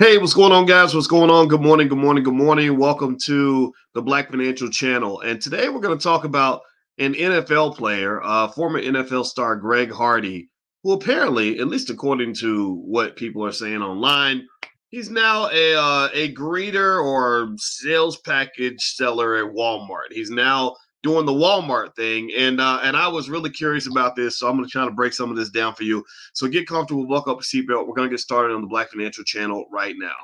Hey, what's going on, guys? What's going on? Good morning, good morning, good morning. Welcome to the Black Financial Channel. And today we're going to talk about an NFL player, uh, former NFL star Greg Hardy, who apparently, at least according to what people are saying online, he's now a uh, a greeter or sales package seller at Walmart. He's now doing the Walmart thing, and uh, and I was really curious about this, so I'm going to try to break some of this down for you. So get comfortable, buckle up a seatbelt. We're going to get started on the Black Financial Channel right now.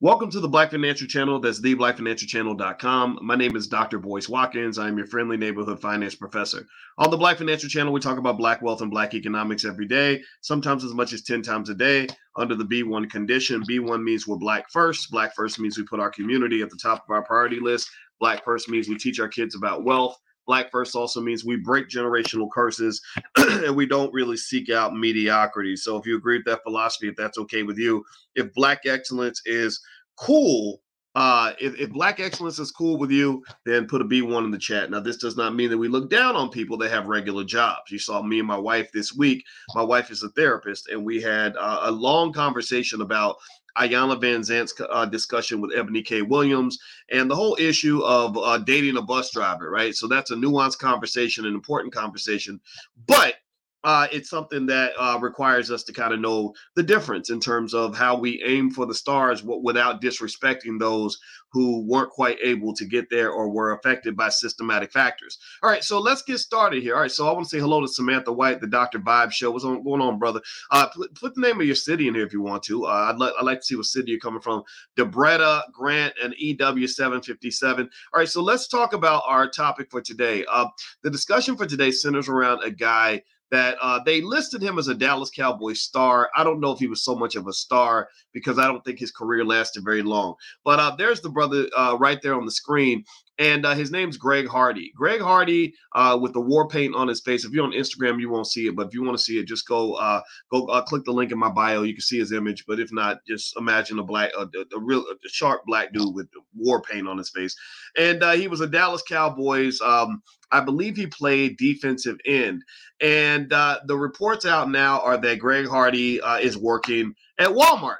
Welcome to the Black Financial Channel. That's theblackfinancialchannel.com. My name is Dr. Boyce Watkins. I am your friendly neighborhood finance professor. On the Black Financial Channel, we talk about black wealth and black economics every day, sometimes as much as 10 times a day under the B1 condition. B1 means we're black first. Black first means we put our community at the top of our priority list. Black first means we teach our kids about wealth. Black first also means we break generational curses and we don't really seek out mediocrity. So if you agree with that philosophy, if that's okay with you, if black excellence is cool, uh, if, if black excellence is cool with you, then put a B1 in the chat. Now, this does not mean that we look down on people that have regular jobs. You saw me and my wife this week. My wife is a therapist, and we had uh, a long conversation about Iyanla Vanzant's uh, discussion with Eboni K. Williams and the whole issue of uh, dating a bus driver, right? So that's a nuanced conversation, an important conversation. But uh, it's something that uh, requires us to kind of know the difference in terms of how we aim for the stars w- without disrespecting those who weren't quite able to get there or were affected by systematic factors. All right, so let's get started here. All right, so I want to say hello to Samantha White, the Dr. Vibe Show. What's on, going on, brother? Uh, put, put the name of your city in here if you want to. Uh, I'd, like I'd like to see what city you're coming from. Debretta, Grant, and EW757. All right, so let's talk about our topic for today. Uh, the discussion for today centers around a guy – that uh, they listed him as a Dallas Cowboys star. I don't know if he was so much of a star because I don't think his career lasted very long. But uh, there's the brother uh, right there on the screen. And uh, his name's Greg Hardy. Greg Hardy uh, with the war paint on his face. If you're on Instagram, you won't see it. But if you want to see it, just go uh, go click the link in my bio. You can see his image. But if not, just imagine a black, a, a real a sharp black dude with war paint on his face. And he was a Dallas Cowboys um, I believe he played defensive end. And uh, the reports out now are that Greg Hardy uh, is working at Walmart.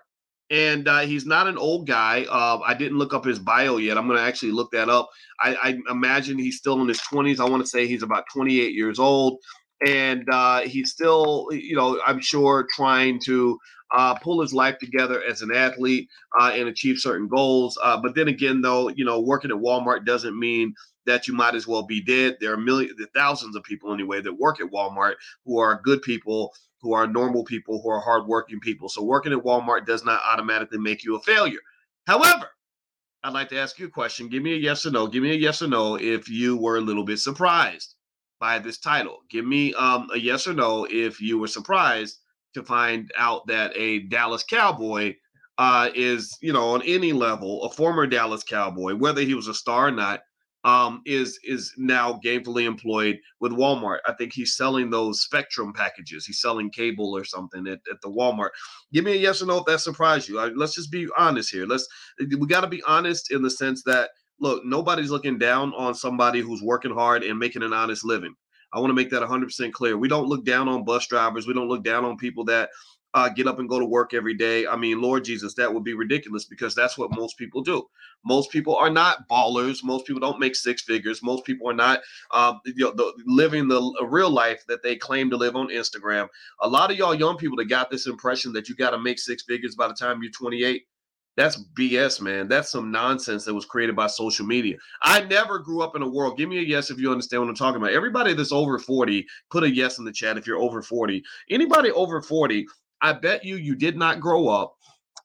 And uh, he's not an old guy. Uh, I didn't look up his bio yet. I'm going to actually look that up. I, I, imagine he's still in his 20s. I want to say he's about 28 years old. And uh, he's still, you know, I'm sure trying to uh, pull his life together as an athlete uh, and achieve certain goals. Uh, but then again, though, you know, working at Walmart doesn't mean that you might as well be dead. There are millions, thousands of people anyway that work at Walmart who are good people, who are normal people, who are hardworking people. So working at Walmart does not automatically make you a failure. However, I'd like to ask you a question. Give me a yes or no. Give me a yes or no if you were a little bit surprised by this title. Give me um, a yes or no if you were surprised to find out that a Dallas Cowboy uh, is, you know, on any level, a former Dallas Cowboy, whether he was a star or not, um, is is now gainfully employed with Walmart. I think he's selling those Spectrum packages. He's selling cable or something at, at the Walmart. Give me a yes or no if that surprised you. I, let's just be honest here. Let's we got to be honest in the sense that look, nobody's looking down on somebody who's working hard and making an honest living. I want to make that 100% clear. We don't look down on bus drivers. We don't look down on people that uh, get up and go to work every day. I mean, Lord Jesus, that would be ridiculous because that's what most people do. Most people are not ballers. Most people don't make six figures. Most people are not um, you know, the, living the real life that they claim to live on Instagram. A lot of y'all young people that got this impression that you got to make six figures by the time you're 28 that's BS, man. That's some nonsense that was created by social media. I never grew up in a world. Give me a yes if you understand what I'm talking about. Everybody that's over 40, put a yes in the chat if you're over 40. Anybody over 40, I bet you you did not grow up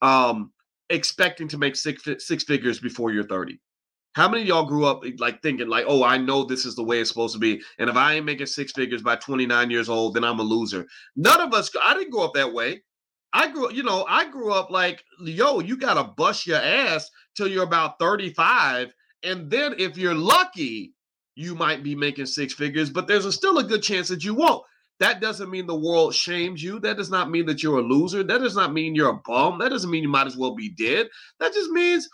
um, expecting to make six six figures before you're 30. How many y'all grew up like thinking like, oh, I know this is the way it's supposed to be, and if I ain't making six figures by 29 years old, then I'm a loser. None of us. I didn't grow up that way. I grew, you know, I grew up like, yo, you gotta bust your ass till you're about 35. And then if you're lucky, you might be making six figures, but there's a, still a good chance that you won't. That doesn't mean the world shames you. That does not mean that you're a loser. That does not mean you're a bum. That doesn't mean you might as well be dead. That just means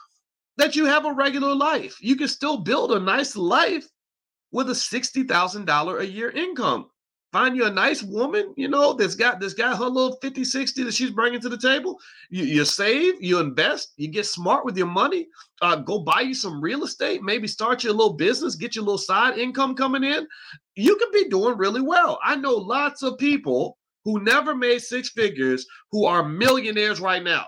that you have a regular life. You can still build a nice life with a $60,000 a year income. Find you a nice woman, you know, that's got this got her little 50, 60 that she's bringing to the table. You, you save, you invest, you get smart with your money. Uh, go buy you some real estate, maybe start your little business, get your little side income coming in. You could be doing really well. I know lots of people who never made six figures who are millionaires right now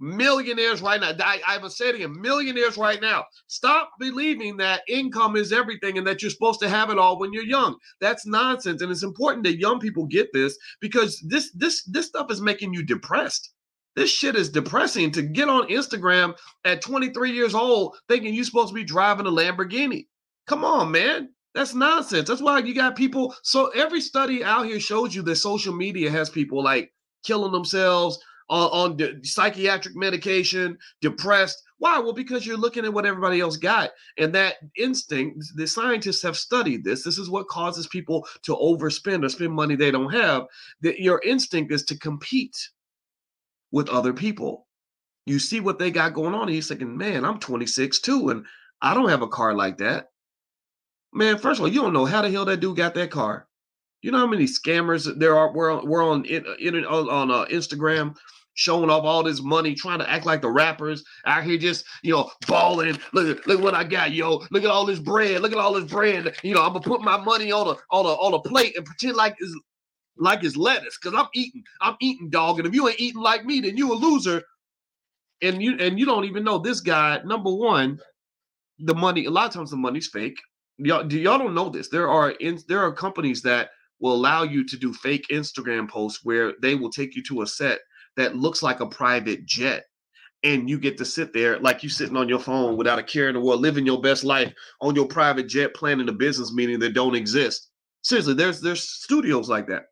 millionaires right now. I, I was saying millionaires right now. Stop believing that income is everything and that you're supposed to have it all when you're young. That's nonsense. And it's important that young people get this because this this this stuff is making you depressed. This shit is depressing to get on Instagram at 23 years old thinking you're supposed to be driving a Lamborghini. Come on, man. That's nonsense. That's why you got people. So every study out here shows you that social media has people like killing themselves, uh, on, on psychiatric medication, depressed. Why? Well, because you're looking at what everybody else got. And that instinct, the scientists have studied this. This is what causes people to overspend or spend money they don't have. That your instinct is to compete with other people. You see what they got going on, and you're thinking, man, I'm 26 too, and I don't have a car like that. Man, first of all, you don't know how the hell that dude got that car. You know how many scammers there are? We're on, we're on, on, on uh, Instagram showing off all this money, trying to act like the rappers out here just, you know, balling. Look, look what I got, yo. Look at all this bread. Look at all this bread. You know, I'm gonna put my money on a on a on a plate and pretend like it's like it's lettuce. Cause I'm eating, I'm eating dog. And if you ain't eating like me, then you a loser. And you and you don't even know this guy, number one, the money, a lot of times the money's fake. Y'all, y'all don't know this? There are in there are companies that will allow you to do fake Instagram posts where they will take you to a set that looks like a private jet and you get to sit there like you sitting on your phone without a care in the world, living your best life on your private jet, planning a business meeting that don't exist. Seriously, there's there's studios like that.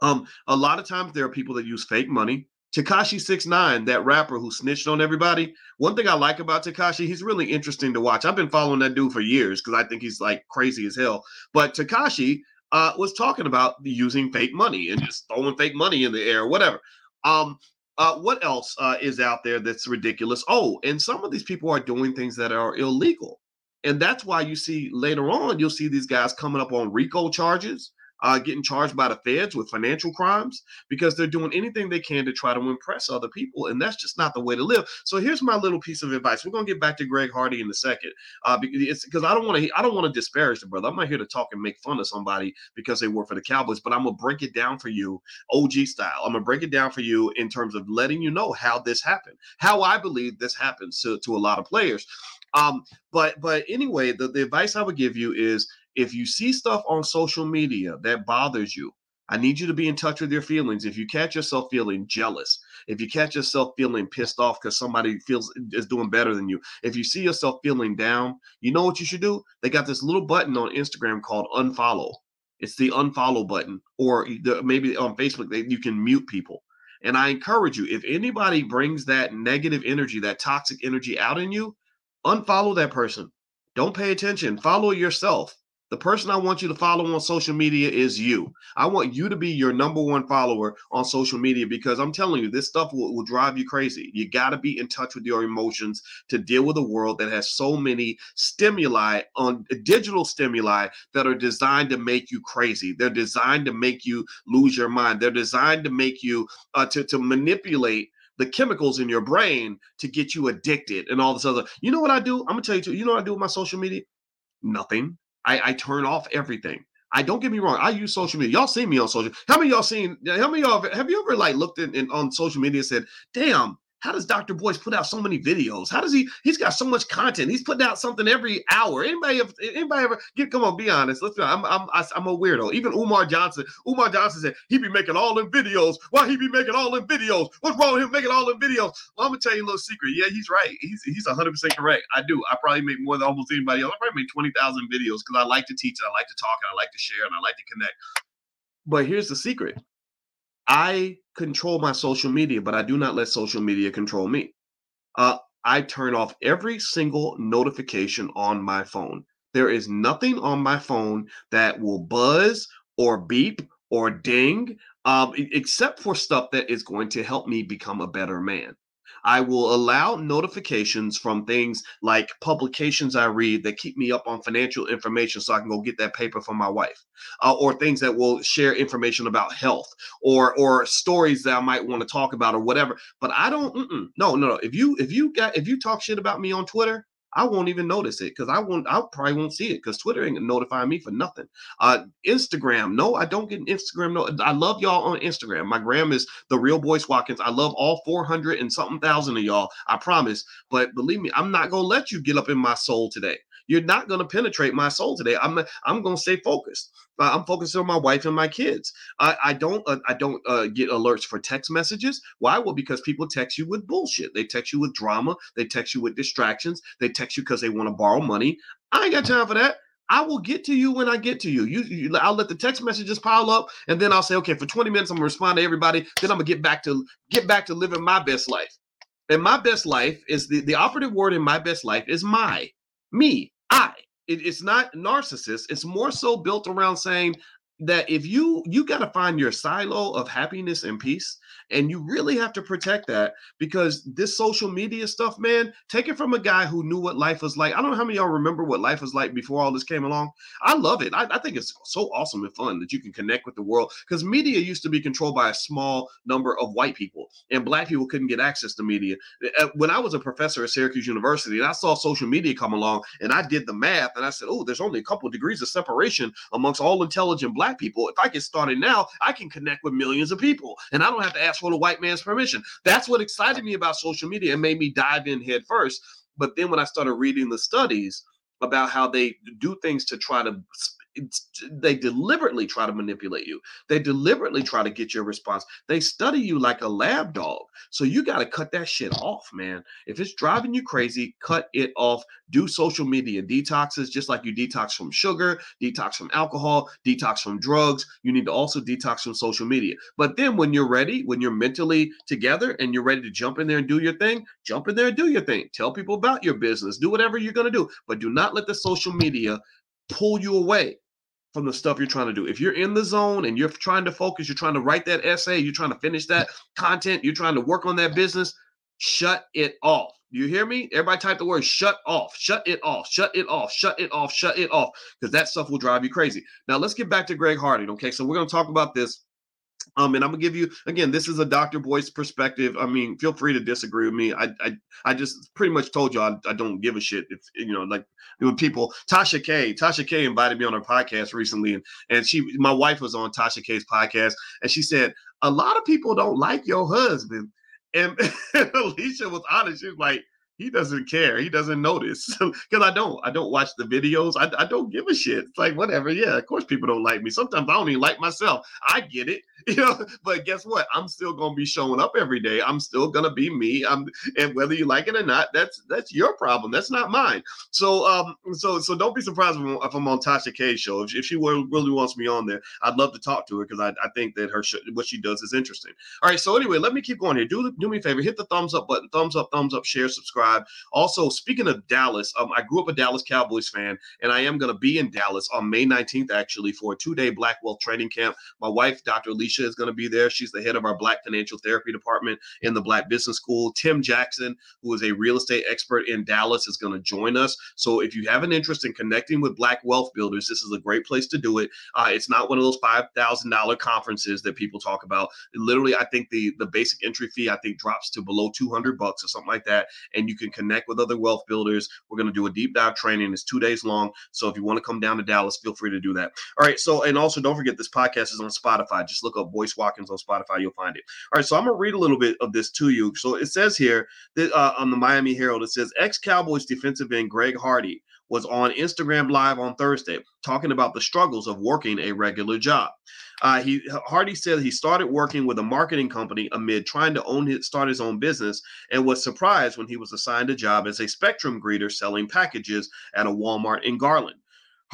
Um, a lot of times there are people that use fake money. Tekashi Six Nine, that rapper who snitched on everybody. One thing I like about Tekashi, he's really interesting to watch. I've been following that dude for years because I think he's like crazy as hell. But Tekashi uh, was talking about using fake money and just throwing fake money in the air, whatever. Um, uh, what else uh, is out there that's ridiculous? Oh, and some of these people are doing things that are illegal. And that's why you see later on, you'll see these guys coming up on RICO charges uh, getting charged by the feds with financial crimes because they're doing anything they can to try to impress other people, and that's just not the way to live. So here's my little piece of advice. We're gonna get back to Greg Hardy in a second, uh, because I don't want to I don't want to disparage the brother. I'm not here to talk and make fun of somebody because they work for the Cowboys, but I'm gonna break it down for you, OG style. I'm gonna break it down for you in terms of letting you know how this happened, how I believe this happens to, to a lot of players. Um, but but anyway, the, the advice I would give you is if you see stuff on social media that bothers you, I need you to be in touch with your feelings. If you catch yourself feeling jealous, if you catch yourself feeling pissed off because somebody feels is doing better than you, if you see yourself feeling down, you know what you should do? They got this little button on Instagram called unfollow. It's the unfollow button, or the, maybe on Facebook they, you can mute people. And I encourage you, if anybody brings that negative energy, that toxic energy out in you, unfollow that person. Don't pay attention. Follow yourself. The person I want you to follow on social media is you. I want you to be your number one follower on social media because I'm telling you, this stuff will, will drive you crazy. You got to be in touch with your emotions to deal with a world that has so many stimuli on digital stimuli that are designed to make you crazy. They're designed to make you lose your mind. They're designed to make you uh, to, to manipulate the chemicals in your brain to get you addicted and all this other. You know what I do? I'm gonna tell you too. You know what I do with my social media? Nothing. I, I turn off everything. I don't get me wrong. I use social media. Y'all see me on social. How many y'all seen? How many y'all have you ever like looked in, in on social media and said, "Damn, how does Dr. Boyce put out so many videos? How does he? He's got so much content. He's putting out something every hour. Anybody, anybody ever get? Come on, be honest. Let's be. I'm, I'm, I'm a weirdo. Even Umar Johnson. Umar Johnson said he be making all them videos. Why he be making all them videos? What's wrong with him making all them videos? Well, I'm gonna tell you a little secret. Yeah, he's right. He's he's 100 percent correct. I do. I probably make more than almost anybody else. I probably make 20,000 videos because I like to teach and I like to talk and I like to share and I like to connect. But here's the secret. I control my social media, but I do not let social media control me uh, I turn off every single notification on my phone. There is nothing on my phone that will buzz or beep or ding, um, except for stuff that is going to help me become a better man. I will allow notifications from things like publications I read that keep me up on financial information so I can go get that paper for my wife, uh, or things that will share information about health or or stories that I might want to talk about or whatever. But I don't. No, no, no. If you if you got if you talk shit about me on Twitter, I won't even notice it because I won't. I probably won't see it because Twitter ain't notifying me for nothing. Uh, Instagram, no, I don't get Instagram. No, I love y'all on Instagram. My gram is the real Boyce Watkins. I love all four hundred and something thousand of y'all. I promise. But believe me, I'm not gonna let you get up in my soul today. You're not going to penetrate my soul today. I'm I'm going to stay focused. I'm focused on my wife and my kids. I, I don't uh, I don't uh, get alerts for text messages. Why? Well, because people text you with bullshit. They text you with drama. They text you with distractions. They text you because they want to borrow money. I ain't got time for that. I will get to you when I get to you. you. You, I'll let the text messages pile up, and then I'll say, okay, for 20 minutes, I'm gonna respond to everybody. Then I'm gonna get back to get back to living my best life. And my best life is the the operative word in my best life is my me. I. It, it's not narcissist. It's more so built around saying that if you you got to find your silo of happiness and peace and you really have to protect that because this social media stuff, man, take it from a guy who knew what life was like. I don't know how many y'all remember what life was like before all this came along. I love it. I, I think it's so awesome and fun that you can connect with the world because media used to be controlled by a small number of white people and black people couldn't get access to media. Uh, when I was a professor at Syracuse University and I saw social media come along and I did the math and I said, oh, there's only a couple degrees of separation amongst all intelligent black people. If I get started now, I can connect with millions of people and I don't have to ask for the white man's permission. That's what excited me about social media and made me dive in head first. But then when I started reading the studies about how they do things to try to they deliberately try to manipulate you. They deliberately try to get your response. They study you like a lab dog. So you got to cut that shit off, man. If it's driving you crazy, cut it off. Do social media detoxes just like you detox from sugar, detox from alcohol, detox from drugs. You need to also detox from social media. But then when you're ready, when you're mentally together and you're ready to jump in there and do your thing, jump in there and do your thing. Tell people about your business. Do whatever you're going to do, but do not let the social media pull you away from the stuff you're trying to do. If you're in the zone and you're trying to focus, you're trying to write that essay, you're trying to finish that content, you're trying to work on that business, shut it off. You hear me? Everybody type the word shut off, shut it off, shut it off, shut it off, shut it off, because that stuff will drive you crazy. Now let's get back to Greg Hardy. Okay, so we're going to talk about this um, and I'm gonna give you again. This is a Dr. Boyce perspective. I mean, feel free to disagree with me. I I, I just pretty much told you I, I don't give a shit. If you know, like when people, Tasha K, Tasha K invited me on her podcast recently, and and she, my wife was on Tasha K's podcast, and she said a lot of people don't like your husband, and, Alicia was honest. She was like, he doesn't care. He doesn't notice because I don't. I don't watch the videos. I, I don't give a shit. It's like whatever. Yeah, of course people don't like me. Sometimes I don't even like myself. I get it, you know. But guess what? I'm still gonna be showing up every day. I'm still gonna be me. I'm and whether you like it or not, that's that's your problem. That's not mine. So um so so don't be surprised if I'm, if I'm on Tasha K's show. If, if she really wants me on there, I'd love to talk to her because I, I think that her show, what she does is interesting. All right. So anyway, let me keep going here. Do do me a favor. Hit the thumbs up button. Thumbs up. Thumbs up. Share. Subscribe. Also, speaking of Dallas, um, I grew up a Dallas Cowboys fan, and I am to be in Dallas on May 19th, actually, for a two day blackwell training camp. My wife, Dr. Alicia, is going to be there. She's the head of our Black Financial Therapy Department in the Black Business School. Tim Jackson, who is a real estate expert in Dallas, is going to join us. So if you have an interest in connecting with Black wealth builders, this is a great place to do it. Uh, it's not one of those $5,000 conferences that people talk about. Literally, I think the, the basic entry fee, I think, drops to below 200 bucks or something like that. And you can connect with other wealth builders. We're going to do a deep dive training. It's two days long. So if you want to come down to Dallas, feel free to do that. All right. So, and also don't forget this podcast is on Spotify. Just look up Boyce Watkins on Spotify. You'll find it. All right. So I'm to read a little bit of this to you. So it says here that uh, on the Miami Herald, it says ex Cowboys defensive end Greg Hardy was on Instagram Live on Thursday talking about the struggles of working a regular job. Uh, he Hardy said he started working with a marketing company amid trying to own his start his own business and was surprised when he was assigned a job as a Spectrum greeter selling packages at a Walmart in Garland.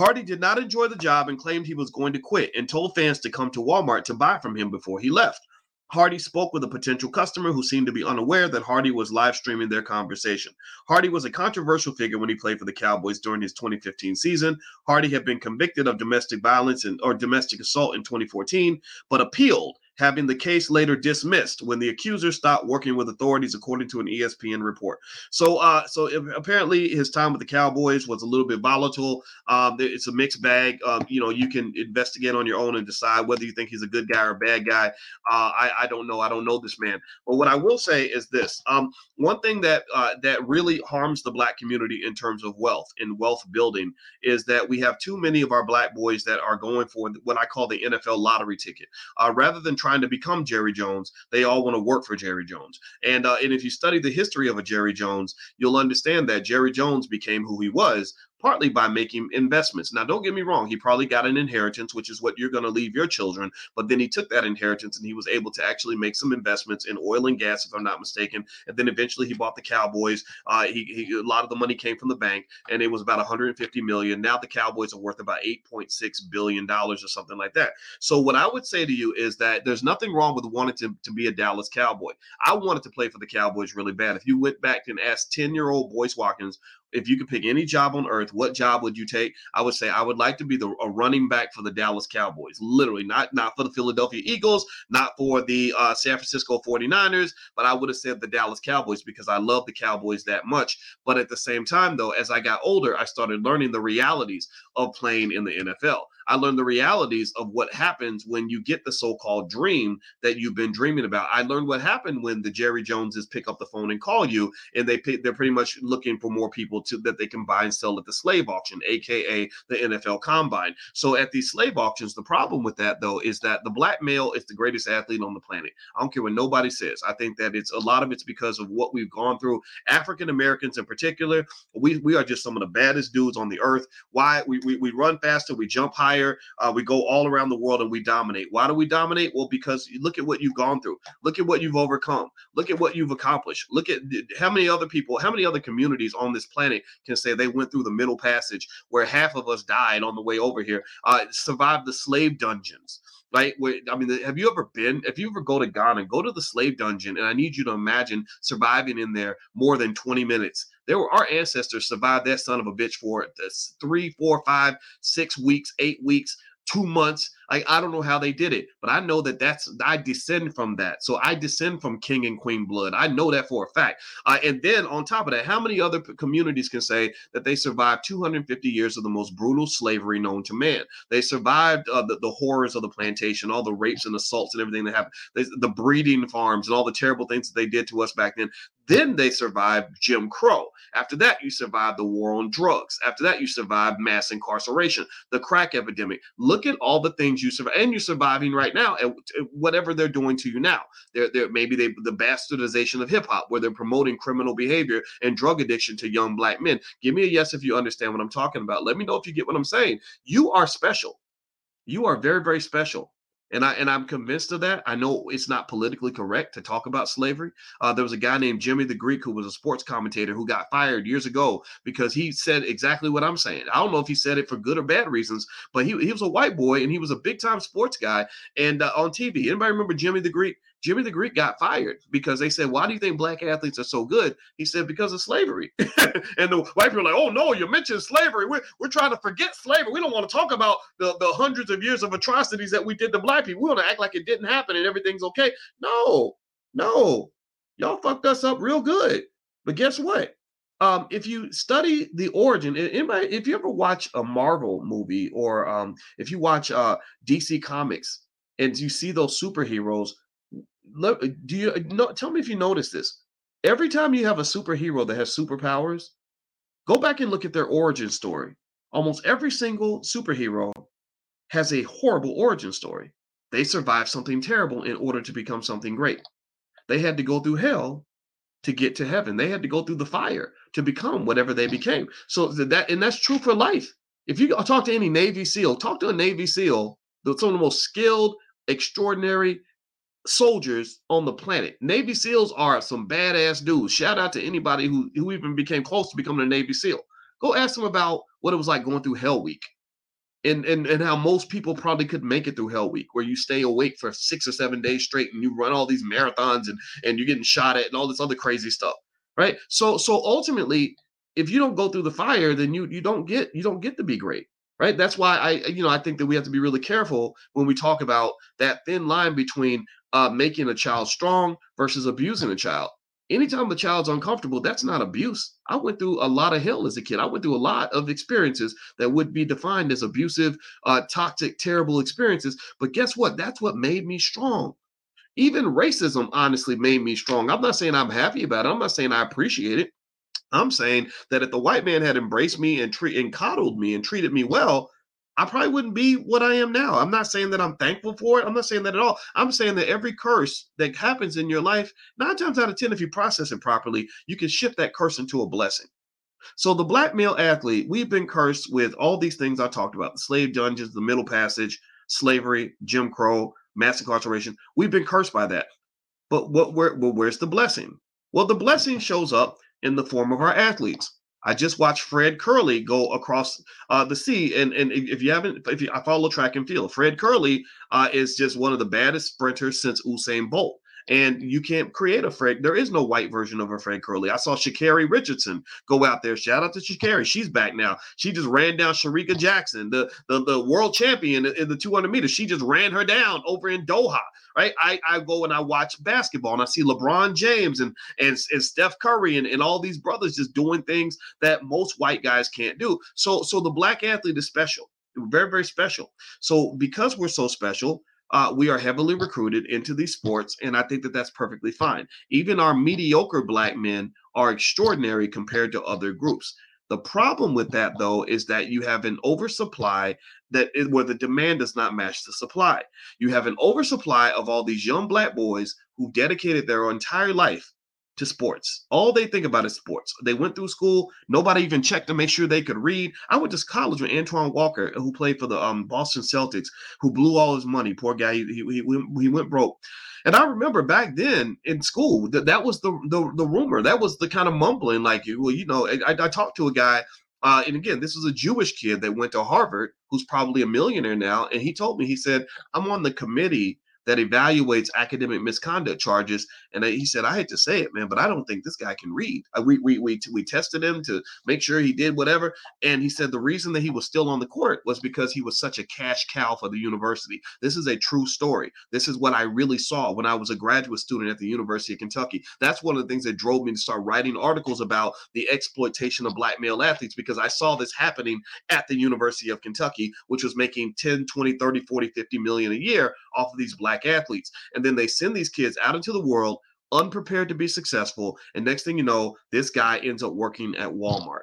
Hardy did not enjoy the job and claimed he was going to quit and told fans to come to Walmart to buy from him before he left. Hardy spoke with a potential customer who seemed to be unaware that Hardy was live streaming their conversation. Hardy was a controversial figure when he played for the Cowboys during his 2015 season. Hardy had been convicted of domestic violence and or domestic assault in 2014, but appealed having the case later dismissed when the accuser stopped working with authorities, according to an ESPN report. So, uh, so apparently his time with the Cowboys was a little bit volatile. Um, it's a mixed bag. Um, you know, you can investigate on your own and decide whether you think he's a good guy or a bad guy. Uh, I, I don't know. I don't know this man. But what I will say is this: um, one thing that uh, that really harms the black community in terms of wealth and wealth building is that we have too many of our black boys that are going for what I call the NFL lottery ticket. Uh, rather than trying to become Jerry Jones, they all want to work for Jerry Jones. And uh, and if you study the history of a Jerry Jones, you'll understand that Jerry Jones became who he was partly by making investments. Now, don't get me wrong, he probably got an inheritance, which is what you're going to leave your children. But then he took that inheritance and he was able to actually make some investments in oil and gas, if I'm not mistaken. And then eventually he bought the Cowboys. Uh, he, he, a lot of the money came from the bank, and it was about 150 million. Now the Cowboys are worth about 8.6 billion dollars or something like that. So what I would say to you is that there's nothing wrong with wanting to, to be a Dallas Cowboy. I wanted to play for the Cowboys really bad. If you went back and asked 10 year old Boyce Watkins if you could pick any job on earth, what job would you take? I would say I would like to be the a running back for the Dallas Cowboys. Literally, not not for the Philadelphia Eagles, not for the uh, San Francisco 49ers, but I would have said the Dallas Cowboys because I love the Cowboys that much. But at the same time, though, as I got older, I started learning the realities of playing in the NFL. I learned the realities of what happens when you get the so-called dream that you've been dreaming about. I learned what happened when the Jerry Joneses pick up the phone and call you, and they pay, they're pretty much looking for more people to that they can buy and sell at the slave auction, aka the NFL Combine. So at these slave auctions, the problem with that though is that the black male is the greatest athlete on the planet. I don't care what nobody says. I think that it's a lot of it's because of what we've gone through. African Americans in particular, we we are just some of the baddest dudes on the earth. Why we we, we run faster, we jump higher uh, we go all around the world and we dominate. Why do we dominate? Well, because look at what you've gone through. Look at what you've overcome. Look at what you've accomplished. Look at how many other people, how many other communities on this planet can say they went through the Middle Passage where half of us died on the way over here, uh, survived the slave dungeons right? I mean, have you ever been? If you ever go to Ghana, go to the slave dungeon, and I need you to imagine surviving in there more than 20 minutes. There were our ancestors survived that son of a bitch for three, four, five, six weeks, eight weeks two months. Like I don't know how they did it, but I know that that's I descend from that. So I descend from king and queen blood. I know that for a fact. Uh, and then on top of that, how many other communities can say that they survived 250 years of the most brutal slavery known to man? They survived uh, the, the horrors of the plantation, all the rapes and assaults and everything that happened, the breeding farms and all the terrible things that they did to us back then. Then they survived Jim Crow. After that, you survived the war on drugs. After that, you survived mass incarceration, the crack epidemic. Look at all the things you and you're surviving right now at whatever they're doing to you now. They're, they're maybe they, the bastardization of hip hop, where they're promoting criminal behavior and drug addiction to young black men. Give me a yes if you understand what I'm talking about. Let me know if you get what I'm saying. You are special. You are very, very special and I and I'm convinced of that. I know it's not politically correct to talk about slavery. Uh, there was a guy named Jimmy the Greek who was a sports commentator who got fired years ago because he said exactly what I'm saying. I don't know if he said it for good or bad reasons, but he, he was a white boy and he was a big time sports guy and uh, on TV. Anybody remember Jimmy the Greek? Jimmy the Greek got fired because they said, Why do you think black athletes are so good? He said, Because of slavery. and the white people are like, Oh, no, you mentioned slavery. We're, we're trying to forget slavery. We don't want to talk about the, the hundreds of years of atrocities that we did to black people. We want to act like it didn't happen and everything's okay. No, no. Y'all fucked us up real good. But guess what? Um, if you study the origin, anybody, if you ever watch a Marvel movie or um, if you watch uh, DC Comics and you see those superheroes, do you no, tell me if you notice this? Every time you have a superhero that has superpowers, go back and look at their origin story. Almost every single superhero has a horrible origin story. They survived something terrible in order to become something great. They had to go through hell to get to heaven. They had to go through the fire to become whatever they became. So that and that's true for life. If you talk to any Navy SEAL, talk to a Navy SEAL, some of the most skilled, extraordinary, soldiers on the planet. Navy SEALs are some badass dudes. Shout out to anybody who, who even became close to becoming a Navy SEAL. Go ask them about what it was like going through Hell Week. And, and and how most people probably could make it through Hell Week, where you stay awake for six or seven days straight and you run all these marathons and and you're getting shot at and all this other crazy stuff, right? So so ultimately, if you don't go through the fire, then you you don't get you don't get to be great right? That's why I, you know, I think that we have to be really careful when we talk about that thin line between uh, making a child strong versus abusing a child. Anytime the child's uncomfortable, that's not abuse. I went through a lot of hell as a kid. I went through a lot of experiences that would be defined as abusive, uh, toxic, terrible experiences. But guess what? That's what made me strong. Even racism honestly made me strong. I'm not saying I'm happy about it. I'm not saying I appreciate it. I'm saying that if the white man had embraced me and treat and coddled me and treated me well, I probably wouldn't be what I am now. I'm not saying that I'm thankful for it. I'm not saying that at all. I'm saying that every curse that happens in your life, nine times out of 10, if you process it properly, you can shift that curse into a blessing. So, the black male athlete, we've been cursed with all these things I talked about the slave dungeons, the middle passage, slavery, Jim Crow, mass incarceration. We've been cursed by that. But what where, well, where's the blessing? Well, the blessing shows up in the form of our athletes. I just watched Fred Kerley go across uh, the sea, and and if you haven't, if you I follow track and field, Fred Kerley uh, is just one of the baddest sprinters since Usain Bolt. And you can't create a Fred. There is no white version of a Fred Kerley. I saw Sha'Carri Richardson go out there. Shout out to Sha'Carri. She's back now. She just ran down Shericka Jackson, the, the, the world champion in the 200 meters. She just ran her down over in Doha right? I, I go and I watch basketball and I see LeBron James and and, and Steph Curry and, and all these brothers just doing things that most white guys can't do. So so the black athlete is special, very very special. So because we're so special, uh, we are heavily recruited into these sports, and I think that that's perfectly fine. Even our mediocre black men are extraordinary compared to other groups. The problem with that, though, is that you have an oversupply that is, where the demand does not match the supply. You have an oversupply of all these young black boys who dedicated their entire life to sports. All they think about is sports. They went through school. Nobody even checked to make sure they could read. I went to college with Antoine Walker, who played for the um, Boston Celtics, who blew all his money. Poor guy, he, he, he, went broke. And I remember back then in school that that was the, the the rumor. That was the kind of mumbling, like you well, you know. I, I talked to a guy, uh, and again, this was a Jewish kid that went to Harvard, who's probably a millionaire now, and he told me he said, "I'm on the committee that evaluates academic misconduct charges. And he said, I hate to say it, man, but I don't think this guy can read. Uh, we, we, we, we tested him to make sure he did whatever. And he said the reason that he was still on the court was because he was such a cash cow for the university. This is a true story. This is what I really saw when I was a graduate student at the University of Kentucky. That's one of the things that drove me to start writing articles about the exploitation of black male athletes because I saw this happening at the University of Kentucky, which was making 10, 20, 30, 40, 50 million a year off of these black black athletes. And then they send these kids out into the world unprepared to be successful. And next thing you know, this guy ends up working at Walmart.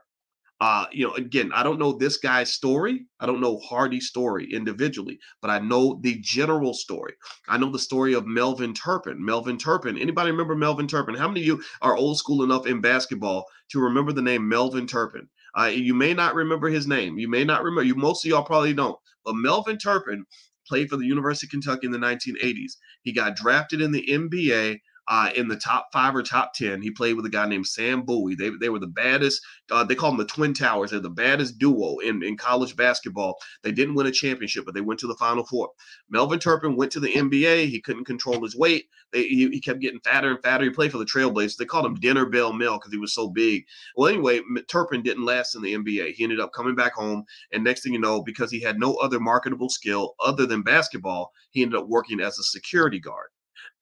Uh, you know, again, I don't know this guy's story. I don't know Hardy's story individually, but I know the general story. I know the story of Melvin Turpin. Melvin Turpin. Anybody remember Melvin Turpin? How many of you are old school enough in basketball to remember the name Melvin Turpin? Uh, you may not remember his name. You may not remember. You most of y'all probably don't. But Melvin Turpin played for the University of Kentucky in the 1980s. He got drafted in the NBA uh, in the top five or top 10. He played with a guy named Sam Bowie. They, they were the baddest, uh, they call them the Twin Towers. They're the baddest duo in, in college basketball. They didn't win a championship, but they went to the Final Four. Melvin Turpin went to the NBA. He couldn't control his weight. They, he, he kept getting fatter and fatter. He played for the Trailblazers. They called him Dinner Bell Mel because he was so big. Well, anyway, Turpin didn't last in the NBA. He ended up coming back home. And next thing you know, because he had no other marketable skill other than basketball, he ended up working as a security guard.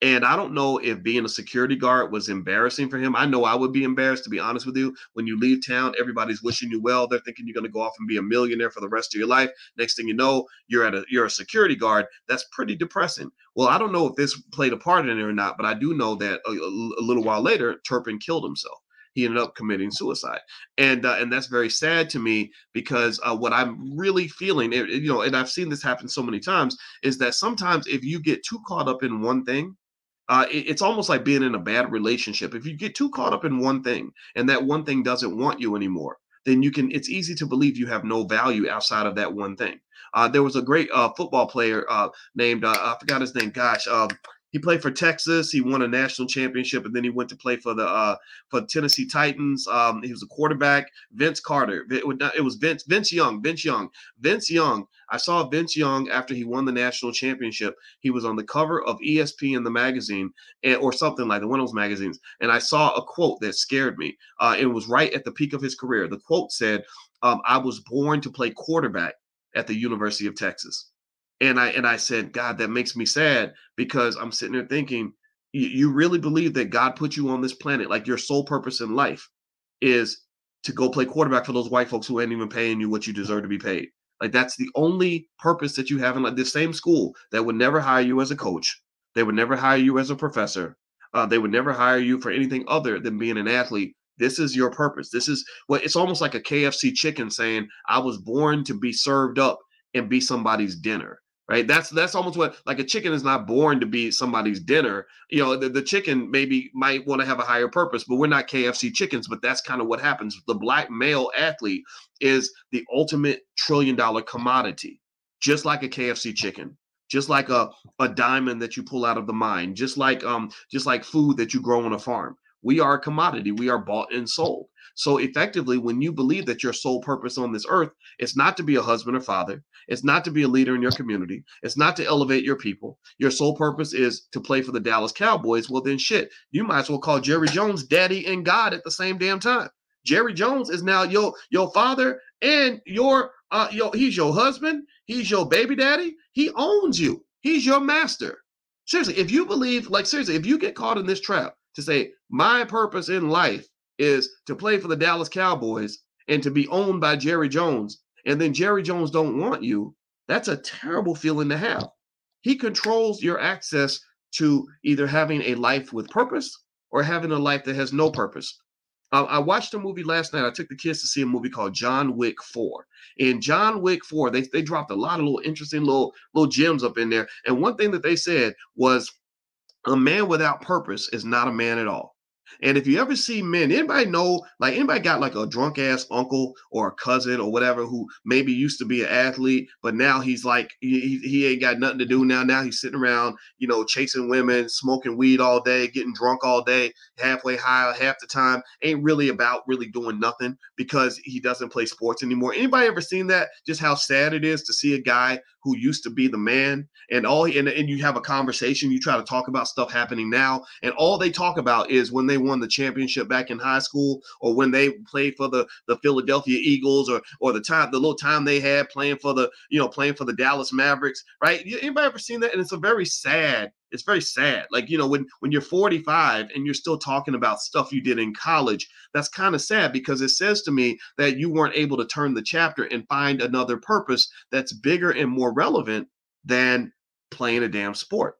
And I don't know if being a security guard was embarrassing for him. I know I would be embarrassed, to be honest with you. When you leave town, everybody's wishing you well. They're thinking you're going to go off and be a millionaire for the rest of your life. Next thing you know, you're at a you're a security guard. That's pretty depressing. Well, I don't know if this played a part in it or not, but I do know that a, a little while later, Turpin killed himself he ended up committing suicide, and uh, and that's very sad to me because uh, what I'm really feeling, you know, and I've seen this happen so many times, is that sometimes if you get too caught up in one thing, uh, it, it's almost like being in a bad relationship. If you get too caught up in one thing and that one thing doesn't want you anymore, then you can. It's easy to believe you have no value outside of that one thing. Uh, there was a great uh, football player uh, named uh, I forgot his name. Gosh, um, he played for Texas. He won a national championship, and then he went to play for the uh, for Tennessee Titans. Um, he was a quarterback. Vince Carter. It was Vince Vince Young. Vince Young. Vince Young. I saw Vince Young after he won the national championship. He was on the cover of ESPN the magazine, and, or something like the one of those magazines, and I saw a quote that scared me. Uh, it was right at the peak of his career. The quote said, um, "I was born to play quarterback." at the University of Texas. And I and I said, God, that makes me sad because I'm sitting there thinking, you, really believe that God put you on this planet, like your sole purpose in life is to go play quarterback for those white folks who ain't even paying you what you deserve to be paid. Like that's the only purpose that you have in like the same school that would never hire you as a coach. They would never hire you as a professor. Uh, they would never hire you for anything other than being an athlete. This is your purpose. This is what well, it's almost like a KFC chicken saying, I was born to be served up and be somebody's dinner right? That's that's almost what like a chicken is not born to be somebody's dinner. You know the, the chicken maybe might want to have a higher purpose but we're not kfc chickens but that's kind of what happens. The black male athlete is the ultimate trillion dollar commodity just like a kfc chicken just like a, a diamond that you pull out of the mine just like um just like food that you grow on a farm we are a commodity we are bought and sold so effectively, when you believe that your sole purpose on this earth is not to be a husband or father, it's not to be a leader in your community, it's not to elevate your people. Your sole purpose is to play for the Dallas Cowboys. Well, then shit, you might as well call Jerry Jones daddy and God at the same damn time. Jerry Jones is now your your father and your uh your he's your husband, he's your baby daddy, he owns you, he's your master. Seriously, if you believe, like seriously, if you get caught in this trap to say my purpose in life is to play for the Dallas Cowboys and to be owned by Jerry Jones, and then Jerry Jones don't want you, that's a terrible feeling to have. He controls your access to either having a life with purpose or having a life that has no purpose. Uh, I watched a movie last night. I took the kids to see a movie called John Wick 4. In John Wick 4, they, they dropped a lot of little interesting little little gems up in there. And one thing that they said was a man without purpose is not a man at all. And if you ever see men, anybody know, like anybody got like a drunk ass uncle or a cousin or whatever who maybe used to be an athlete, but now he's like he, he ain't got nothing to do now. Now he's sitting around, you know, chasing women, smoking weed all day, getting drunk all day, halfway high half the time. Ain't really about really doing nothing because he doesn't play sports anymore. Anybody ever seen that? Just how sad it is to see a guy who used to be the man and all and, and you have a conversation, you try to talk about stuff happening now, and all they talk about is when they won the championship back in high school or when they played for the the Philadelphia Eagles or or the time the little time they had playing for the you know playing for the Dallas Mavericks, right? Anybody ever seen that? And it's a very sad it's very sad. Like you know when when you're 45 and you're still talking about stuff you did in college that's kind of sad because it says to me that you weren't able to turn the chapter and find another purpose that's bigger and more relevant than playing a damn sport.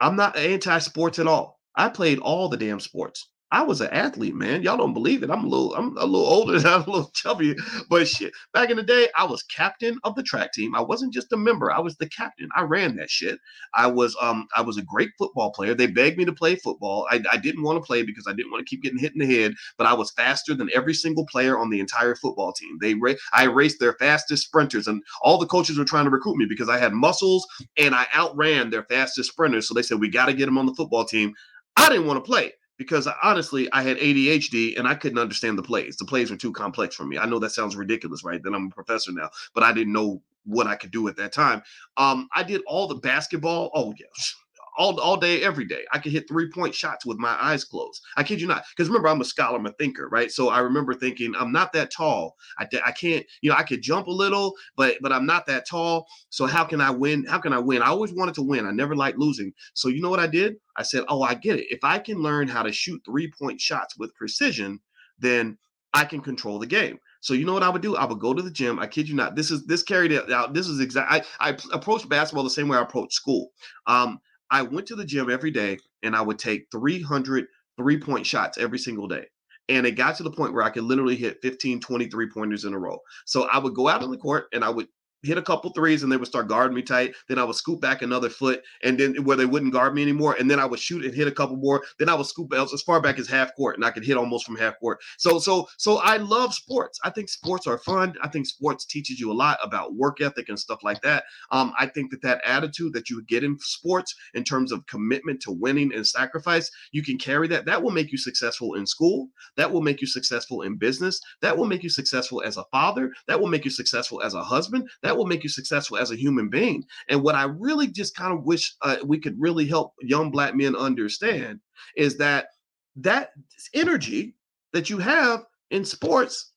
I'm not anti-sports at all. I played all the damn sports. I was an athlete, man. Y'all don't believe it. I'm a little, I'm a little older I'm a little chubby, but shit. Back in the day, I was captain of the track team. I wasn't just a member. I was the captain. I ran that shit. I was, um, I was a great football player. They begged me to play football. I, I didn't want to play because I didn't want to keep getting hit in the head. But I was faster than every single player on the entire football team. They, ra- I raced their fastest sprinters, and all the coaches were trying to recruit me because I had muscles and I outran their fastest sprinters. So they said we got to get them on the football team. I didn't want to play because honestly, I had ADHD and I couldn't understand the plays. The plays were too complex for me. I know that sounds ridiculous, right? That I'm a professor now, but I didn't know what I could do at that time. Um, I did all the basketball. Oh, yes all, all day, every day. I could hit three point shots with my eyes closed. I kid you not. Because remember, I'm a scholar, I'm a thinker, right? So I remember thinking, I'm not that tall. I, I can't, you know, I could jump a little, but but I'm not that tall. So how can I win? How can I win? I always wanted to win. I never liked losing. So you know what I did? I said, oh, I get it. If I can learn how to shoot three point shots with precision, then I can control the game. So you know what I would do? I would go to the gym. I kid you not. This is this carried out. This is exact. I, I approach basketball the same way I approach school. Um, I went to the gym every day and I would take 300 three point shots every single day. And it got to the point where I could literally hit 15, 23 pointers in a row. So I would go out on the court and I would hit a couple threes and they would start guarding me tight. Then I would scoop back another foot and then where they wouldn't guard me anymore. And then I would shoot and hit a couple more. Then I would scoop as far back as half court and I could hit almost from half court. So so so I love sports. I think sports are fun. I think sports teaches you a lot about work ethic and stuff like that. Um, I think that that attitude that you get in sports in terms of commitment to winning and sacrifice, you can carry that. That will make you successful in school. That will make you successful in business. That will make you successful as a father. That will make you successful as a husband. That that will make you successful as a human being. And what I really just kind of wish uh, we could really help young black men understand is that that energy that you have in sports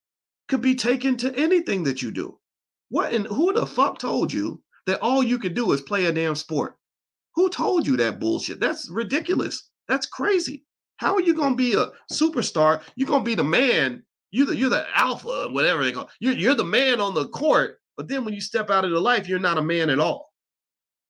could be taken to anything that you do. What and who the fuck told you that all you could do is play a damn sport? Who told you that bullshit? That's ridiculous. That's crazy. How are you gonna be a superstar? You're gonna be the man. You're the you're the alpha, whatever they call. You're you're the man on the court, but then when you step out into life, you're not a man at all.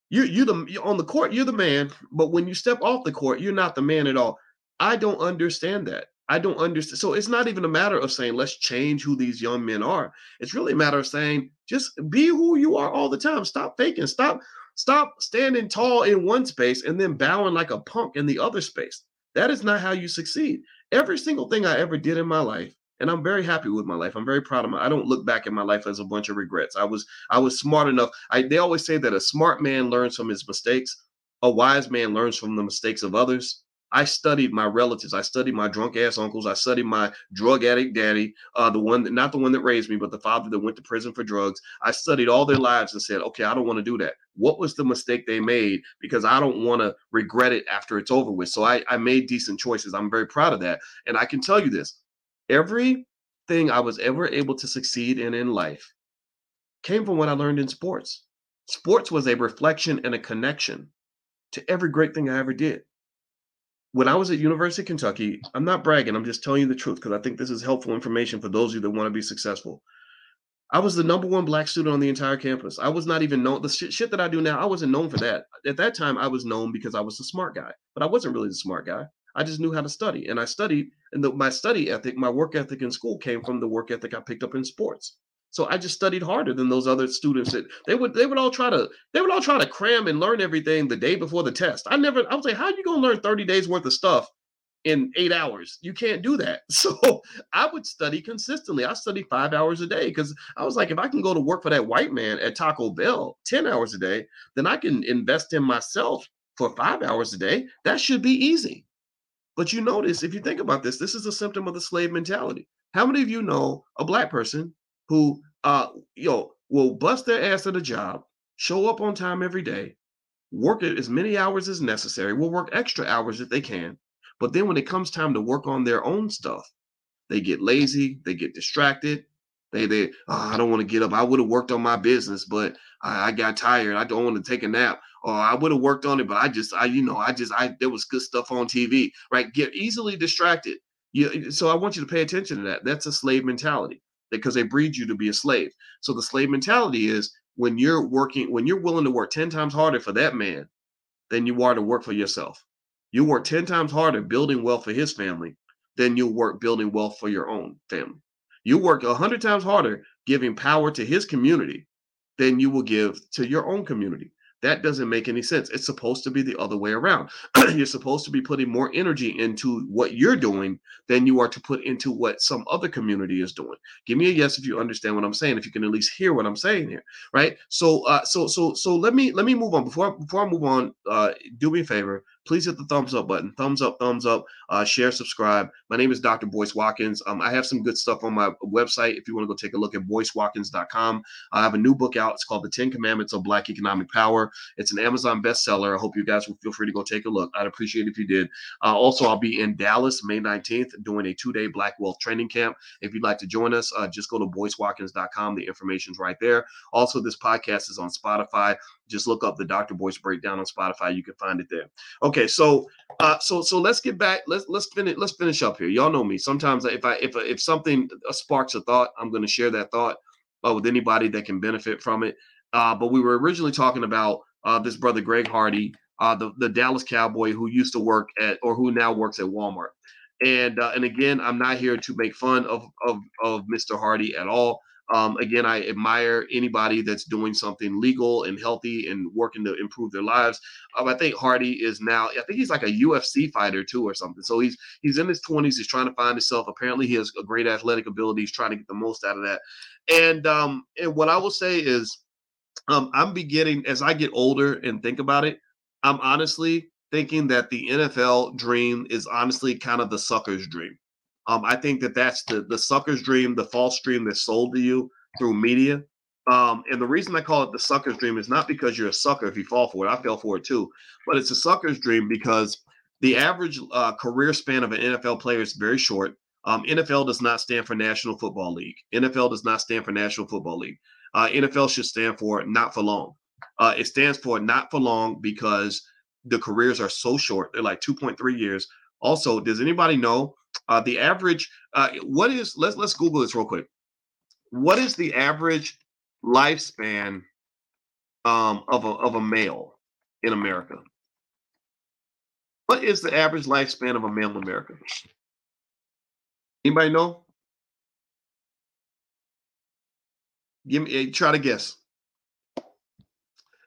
You're you the on the court, you're the man, but when you step off the court, you're not the man at all. I don't understand that. I don't understand. So it's not even a matter of saying let's change who these young men are. It's really a matter of saying just be who you are all the time. Stop faking. Stop stop standing tall in one space and then bowing like a punk in the other space. That is not how you succeed. Every single thing I ever did in my life and I'm very happy with my life. I'm very proud of my. I don't look back at my life as a bunch of regrets. I was I was smart enough. I they always say that a smart man learns from his mistakes. A wise man learns from the mistakes of others. I studied my relatives. I studied my drunk ass uncles. I studied my drug addict daddy, uh, the one that not the one that raised me, but the father that went to prison for drugs. I studied all their lives and said, okay, I don't want to do that. What was the mistake they made? Because I don't want to regret it after it's over with. So I, I made decent choices. I'm very proud of that. And I can tell you this everything I was ever able to succeed in in life came from what I learned in sports. Sports was a reflection and a connection to every great thing I ever did. When I was at University of Kentucky, I'm not bragging, I'm just telling you the truth because I think this is helpful information for those of you that want to be successful. I was the number one black student on the entire campus. I was not even known the shit, shit that I do now. I wasn't known for that. At that time, I was known because I was the smart guy, but I wasn't really the smart guy. I just knew how to study, and I studied. And the, my study ethic, my work ethic in school, came from the work ethic I picked up in sports. So I just studied harder than those other students that they would they would all try to they would all try to cram and learn everything the day before the test. I never I was like, how are you gonna learn 30 days worth of stuff in eight hours? You can't do that. So I would study consistently. I studied five hours a day because I was like, if I can go to work for that white man at Taco Bell 10 hours a day, then I can invest in myself for five hours a day. That should be easy. But you notice, if you think about this, this is a symptom of the slave mentality. How many of you know a black person who, uh, yo, will bust their ass at a job, show up on time every day, work as many hours as necessary, will work extra hours if they can, but then when it comes time to work on their own stuff, they get lazy, they get distracted, they they oh, I don't want to get up. I would have worked on my business, but I, I got tired. I don't want to take a nap or I would have worked on it, but I just, I, you know, I just, I, there was good stuff on TV, right? Get easily distracted. You, so I want you to pay attention to that. That's a slave mentality because they breed you to be a slave. So the slave mentality is when you're working, when you're willing to work 10 times harder for that man than you are to work for yourself. You work 10 times harder building wealth for his family than you work building wealth for your own family. You work 100 times harder giving power to his community than you will give to your own community. That doesn't make any sense. It's supposed to be the other way around. you're supposed to be putting more energy into what you're doing than you are to put into what some other community is doing. Give me a yes if you understand what I'm saying. If you can at least hear what I'm saying here, right? So, uh, so, so, so let me let me move on. Before before I move on, uh, do me a favor please hit the thumbs up button. Thumbs up, thumbs up, uh, share, subscribe. My name is Dr. Boyce Watkins. Um, I have some good stuff on my website if you want to go take a look at boycewatkins.com. I have a new book out. It's called The 10 Commandments of Black Economic Power. It's an Amazon bestseller. I hope you guys will feel free to go take a look. I'd appreciate it if you did. Uh, also, I'll be in Dallas May 19th doing a two day Black Wealth training camp. If you'd like to join us, uh, just go to boycewatkins.com. The information's right there. Also, this podcast is on Spotify just look up the Dr. Boyce breakdown on Spotify. You can find it there. Okay, so uh, so so let's get back. Let's let's finish let's finish up here. Y'all know me. Sometimes if I if if something sparks a thought, I'm going to share that thought uh, with anybody that can benefit from it. Uh, but we were originally talking about uh, this brother Greg Hardy, uh, the the Dallas Cowboy who used to work at or who now works at Walmart. And uh, and again, I'm not here to make fun of of of Mr. Hardy at all. Um, again, I admire anybody that's doing something legal and healthy and working to improve their lives. Um, I think Hardy is now, I think he's like a UFC fighter too or something. So he's he's in his 20s. He's trying to find himself. Apparently, he has a great athletic ability. He's trying to get the most out of that. And um, and what I will say is, um, I'm beginning as I get older and think about it. I'm honestly thinking that the NFL dream is honestly kind of the sucker's dream. Um, I think that that's the the sucker's dream, the false dream that's sold to you through media. Um, and the reason I call it the sucker's dream is not because you're a sucker if you fall for it. I fell for it too, but it's a sucker's dream because the average uh, career span of an NFL player is very short. Um, NFL does not stand for National Football League. NFL does not stand for National Football League. Uh, NFL should stand for not for long. Uh, it stands for not for long because the careers are so short. They're like 2.3 years. Also, does anybody know uh, the average? Uh, what is? Let's let's Google this real quick. What is the average lifespan um, of a of a male in America? What is the average lifespan of a male in America? Anybody know? Give me eh, try to guess.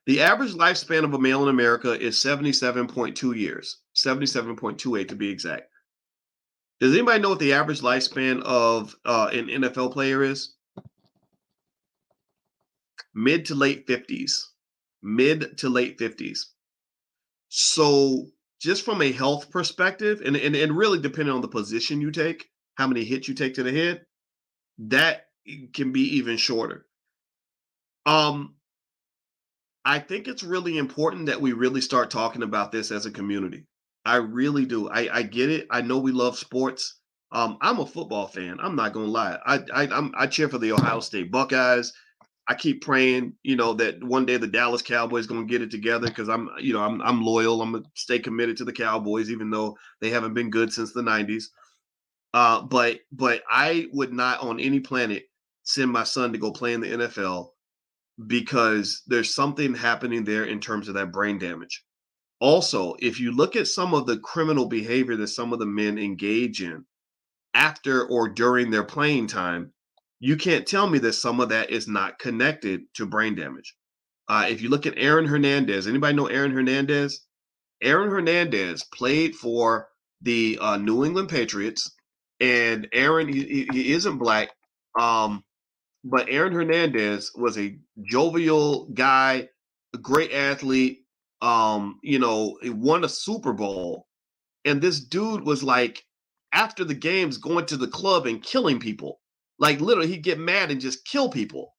The average lifespan of a male in America is 77.2 years, 77.28 to be exact. Does anybody know what the average lifespan of uh, an NFL player is? Mid to late 50s. Mid to late 50s. So, just from a health perspective, and, and, and really depending on the position you take, how many hits you take to the head, that can be even shorter. Um, I think it's really important that we really start talking about this as a community. I really do. I, I get it. I know we love sports. Um, I'm a football fan. I'm not gonna lie. I I I'm, I cheer for the Ohio State Buckeyes. I keep praying, you know, that one day the Dallas Cowboys gonna get it together because I'm, you know, I'm I'm loyal. I'm gonna stay committed to the Cowboys, even though they haven't been good since the '90s. Uh, but but I would not on any planet send my son to go play in the NFL because there's something happening there in terms of that brain damage. Also, if you look at some of the criminal behavior that some of the men engage in after or during their playing time, you can't tell me that some of that is not connected to brain damage. Uh, if you look at Aaron Hernandez, anybody know Aaron Hernandez? Aaron Hernandez played for the uh, New England Patriots, and Aaron he, he isn't black. Um, but Aaron Hernandez was a jovial guy, a great athlete. Um, you know, he won a Super Bowl, and this dude was like, after the games, going to the club and killing people. Like literally, he'd get mad and just kill people.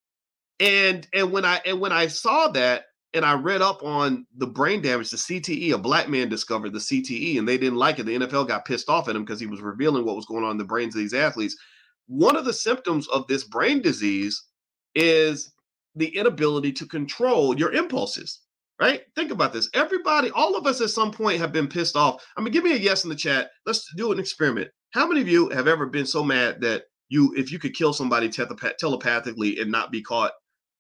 And and when I and when I saw that, and I read up on the brain damage, the CTE, a black man discovered the CTE, and they didn't like it. The NFL got pissed off at him because he was revealing what was going on in the brains of these athletes one of the symptoms of this brain disease is the inability to control your impulses right think about this everybody all of us at some point have been pissed off i mean give me a yes in the chat let's do an experiment how many of you have ever been so mad that you if you could kill somebody telepathically and not be caught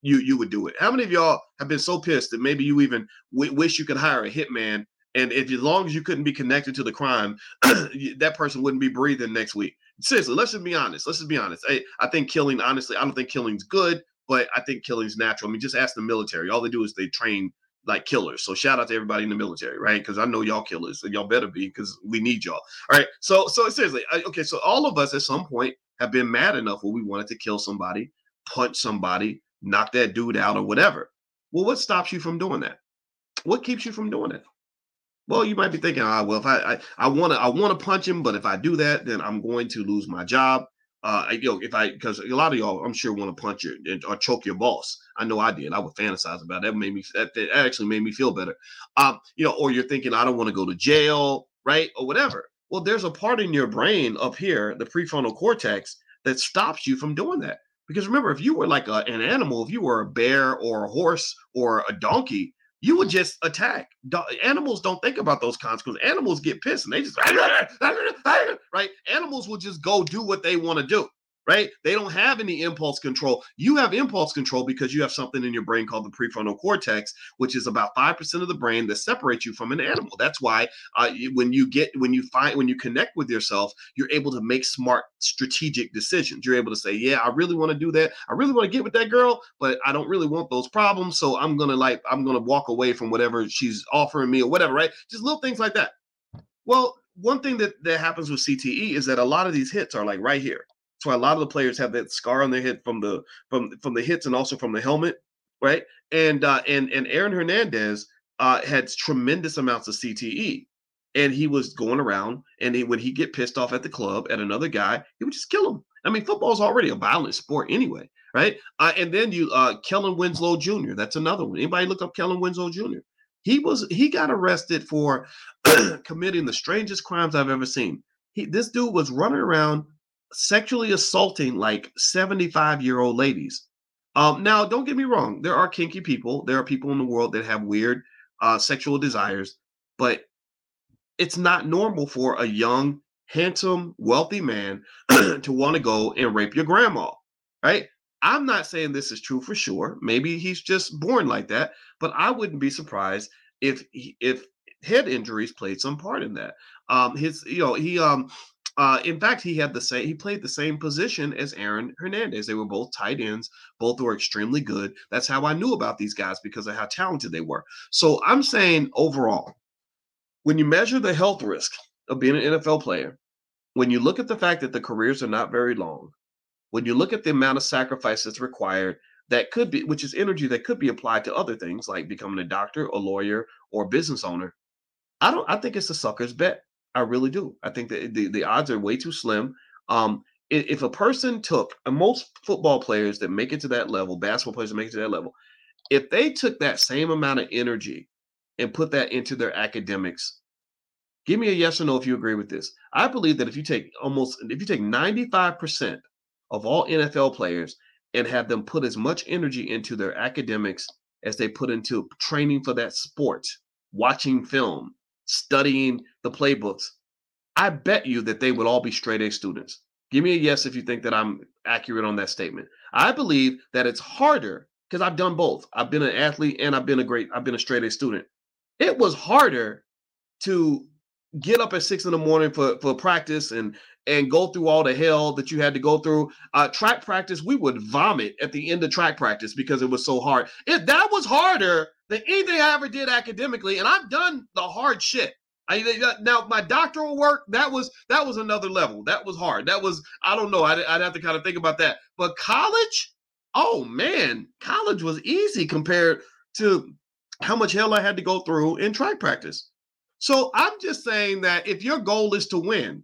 you you would do it how many of y'all have been so pissed that maybe you even w- wish you could hire a hitman and if as long as you couldn't be connected to the crime that person wouldn't be breathing next week seriously, let's just be honest. Let's just be honest. I, I think killing, honestly, I don't think killing's good, but I think killing's natural. I mean, just ask the military. All they do is they train like killers. So shout out to everybody in the military, right? Because I know y'all killers, and y'all better be because we need y'all. All right. So so seriously, I, okay. So all of us at some point have been mad enough where we wanted to kill somebody, punch somebody, knock that dude out, or whatever. Well, what stops you from doing that? What keeps you from doing that? Well, you might be thinking, ah, well, if I I want to I want to punch him, but if I do that, then I'm going to lose my job. Uh, you know, if I because a lot of y'all, I'm sure, want to punch you or choke your boss. I know I did. I would fantasize about it. that. Made me that, that actually made me feel better. Um, you know, or you're thinking, I don't want to go to jail, right, or whatever. Well, there's a part in your brain up here, the prefrontal cortex, that stops you from doing that. Because remember, if you were like a, an animal, if you were a bear or a horse or a donkey, you would just attack. Animals don't think about those consequences. Animals get pissed and they just right. Animals will just go do what they want to do right? They don't have any impulse control. You have impulse control because you have something in your brain called the prefrontal cortex, which is about 5% of the brain that separates you from an animal. That's why uh, when you get, when you find, when you connect with yourself, you're able to make smart strategic decisions. You're able to say, yeah, I really want to do that. I really want to get with that girl, but I don't really want those problems. So I'm going to like, I'm going to walk away from whatever she's offering me or whatever, right? Just little things like that. Well, one thing that, that happens with CTE is that a lot of these hits are like right here. Why a lot of the players have that scar on their head from the from from the hits and also from the helmet, right? And uh, and and Aaron Hernandez uh, had tremendous amounts of CTE, and he was going around, and he, when he get pissed off at the club at another guy, he would just kill him. I mean, football's already a violent sport anyway, right? Uh, and then you, uh, Kellen Winslow Jr. That's another one. Anybody look up Kellen Winslow Jr. He was he got arrested for committing the strangest crimes I've ever seen. He this dude was running around sexually assaulting like 75 year old ladies. Um, now, don't get me wrong. There are kinky people. There are people in the world that have weird uh, sexual desires, but it's not normal for a young, handsome, wealthy man to want to go and rape your grandma, right? I'm not saying this is true for sure. Maybe he's just born like that, but I wouldn't be surprised if if head injuries played some part in that. Um, his, you know, he um uh, in fact, he had the same. He played the same position as Aaron Hernandez. They were both tight ends. Both were extremely good. That's how I knew about these guys because of how talented they were. So I'm saying overall, when you measure the health risk of being an NFL player, when you look at the fact that the careers are not very long, when you look at the amount of sacrifice that's required, that could be, which is energy that could be applied to other things like becoming a doctor, a lawyer, or a business owner. I don't. I think it's a sucker's bet. I really do. I think that the, the odds are way too slim. Um, if a person took most football players that make it to that level, basketball players that make it to that level, if they took that same amount of energy and put that into their academics, give me a yes or no if you agree with this. I believe that if you take almost if you take 95% of all NFL players and have them put as much energy into their academics as they put into training for that sport, watching film, studying the playbooks, I bet you that they would all be straight A students. Give me a yes if you think that I'm accurate on that statement. I believe that it's harder because I've done both. I've been an athlete and I've been a great, I've been a straight A student. It was harder to get up at six in the morning for, for practice and and go through all the hell that you had to go through. Uh, track practice, we would vomit at the end of track practice because it was so hard. If that was harder than anything I ever did academically, and I've done the hard shit. I, now my doctoral work that was that was another level. That was hard. That was I don't know. I'd, I'd have to kind of think about that. But college, oh man, college was easy compared to how much hell I had to go through in track practice. So I'm just saying that if your goal is to win,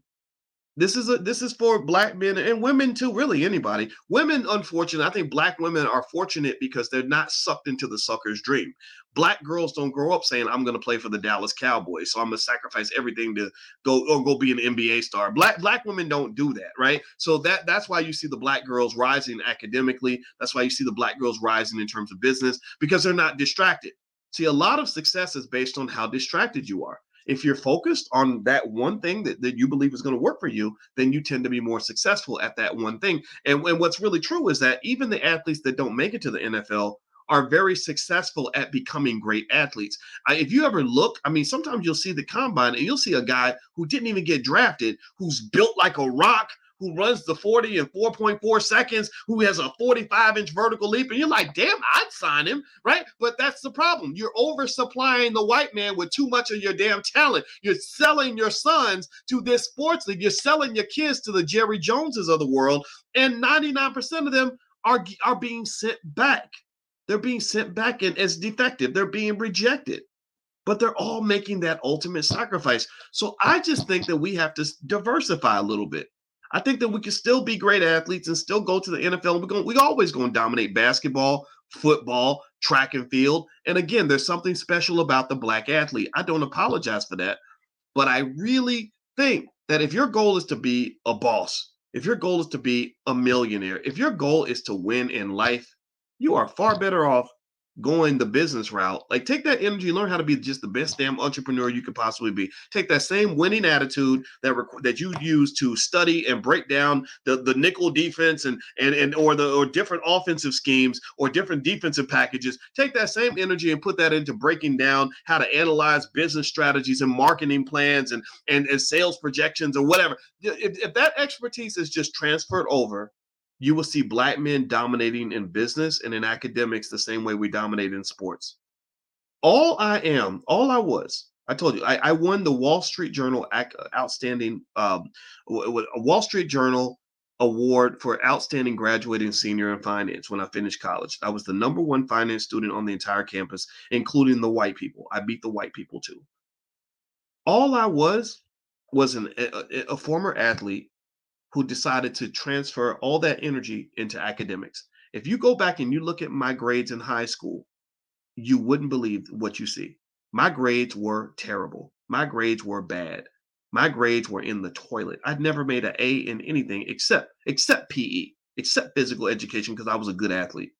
this is a this is for black men and women too, really anybody. Women, unfortunately, I think black women are fortunate because they're not sucked into the sucker's dream. Black girls don't grow up saying, I'm gonna play for the Dallas Cowboys, so I'm gonna sacrifice everything to go or go be an NBA star. Black black women don't do that, right? So that that's why you see the black girls rising academically. That's why you see the black girls rising in terms of business, because they're not distracted. See, a lot of success is based on how distracted you are if you're focused on that one thing that, that you believe is going to work for you, then you tend to be more successful at that one thing. And, and what's really true is that even the athletes that don't make it to the NFL are very successful at becoming great athletes. Uh, if you ever look, I mean, sometimes you'll see the combine and you'll see a guy who didn't even get drafted, who's built like a rock, who runs the 40 in 4.4 seconds, who has a 45 inch vertical leap. And you're like, damn, I'd sign him, right? But that's the problem. You're oversupplying the white man with too much of your damn talent. You're selling your sons to this sports league. You're selling your kids to the Jerry Joneses of the world. And 99% of them are, are being sent back. They're being sent back and as defective. They're being rejected but they're all making that ultimate sacrifice. So I just think that we have to diversify a little bit. I think that we can still be great athletes and still go to the NFL. We're going, we always going to dominate basketball, football, track and field. And again, there's something special about the black athlete. I don't apologize for that, but I really think that if your goal is to be a boss, if your goal is to be a millionaire, if your goal is to win in life, you are far better off going the business route. Like take that energy, learn how to be just the best damn entrepreneur you could possibly be. Take that same winning attitude that rec- that you use to study and break down the, the nickel defense and and and or the or different offensive schemes or different defensive packages. Take that same energy and put that into breaking down how to analyze business strategies and marketing plans and and, and sales projections or whatever. If, if that expertise is just transferred over you will see black men dominating in business and in academics the same way we dominate in sports. All I am, all I was, I told you, I, I won the Wall Street Journal Outstanding um, Wall Street Journal Award for Outstanding Graduating Senior in Finance when I finished college. I was the number one finance student on the entire campus, including the white people. I beat the white people too. All I was was an, a, a former athlete who decided to transfer all that energy into academics. If you go back and you look at my grades in high school, you wouldn't believe what you see. My grades were terrible. My grades were bad. My grades were in the toilet. I'd never made an A in anything except except PE, except physical education because I was a good athlete.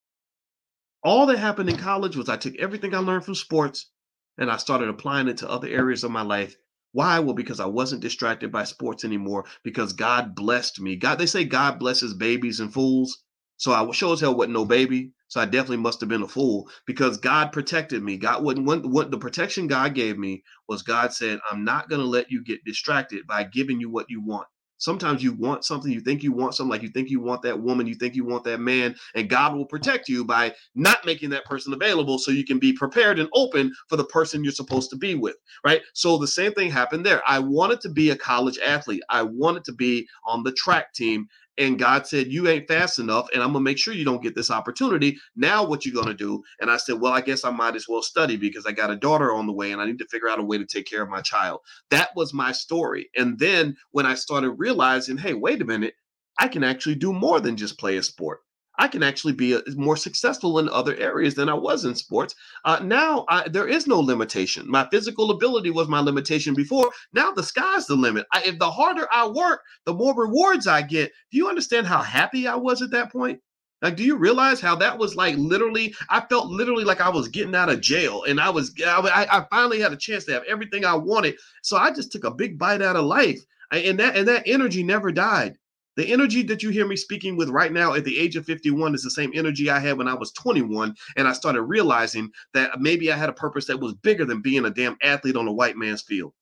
All that happened in college was I took everything I learned from sports and I started applying it to other areas of my life. Why? Well, because I wasn't distracted by sports anymore, because God blessed me. God, they say God blesses babies and fools. So I sure as hell wasn't no baby. So I definitely must have been a fool because God protected me. God what, what the protection God gave me was God said, I'm not going to let you get distracted by giving you what you want. Sometimes you want something, you think you want something, like you think you want that woman, you think you want that man, and God will protect you by not making that person available so you can be prepared and open for the person you're supposed to be with, right? So the same thing happened there. I wanted to be a college athlete, I wanted to be on the track team, and God said, You ain't fast enough, and I'm gonna make sure you don't get this opportunity. Now, what you gonna do? And I said, Well, I guess I might as well study because I got a daughter on the way and I need to figure out a way to take care of my child. That was my story. And then when I started realizing, hey, wait a minute, I can actually do more than just play a sport. I can actually be a, more successful in other areas than I was in sports. Uh, now I, there is no limitation. My physical ability was my limitation before. Now the sky's the limit. I, if the harder I work, the more rewards I get. Do you understand how happy I was at that point? Like, do you realize how that was like literally? I felt literally like I was getting out of jail, and I was I, I finally had a chance to have everything I wanted. So I just took a big bite out of life, and that and that energy never died. The energy that you hear me speaking with right now at the age of 51 is the same energy I had when I was 21. And I started realizing that maybe I had a purpose that was bigger than being a damn athlete on a white man's field.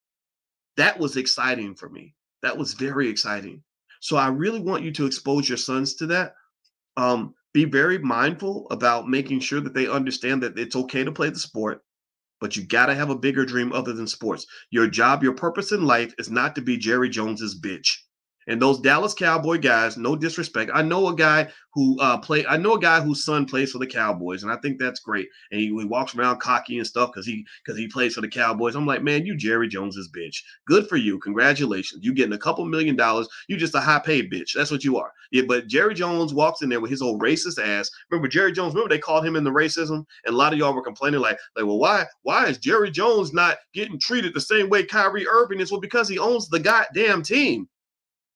That was exciting for me. That was very exciting. So I really want you to expose your sons to that. Um, be very mindful about making sure that they understand that it's okay to play the sport, but you got to have a bigger dream other than sports. Your job, your purpose in life is not to be Jerry Jones's bitch. And those Dallas Cowboy guys, no disrespect. I know a guy who uh play. I know a guy whose son plays for the Cowboys, and I think that's great. And he, he walks around cocky and stuff because he because he plays for the Cowboys. I'm like, man, you Jerry Jones's bitch. Good for you. Congratulations. You getting a couple million dollars. You just a high paid bitch. That's what you are. Yeah, but Jerry Jones walks in there with his old racist ass. Remember Jerry Jones? Remember they called him in the racism, and a lot of y'all were complaining like, like, well, why why is Jerry Jones not getting treated the same way Kyrie Irving is? Well, because he owns the goddamn team.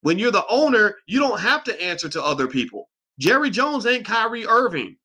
When you're the owner, you don't have to answer to other people. Jerry Jones ain't Kyrie Irving.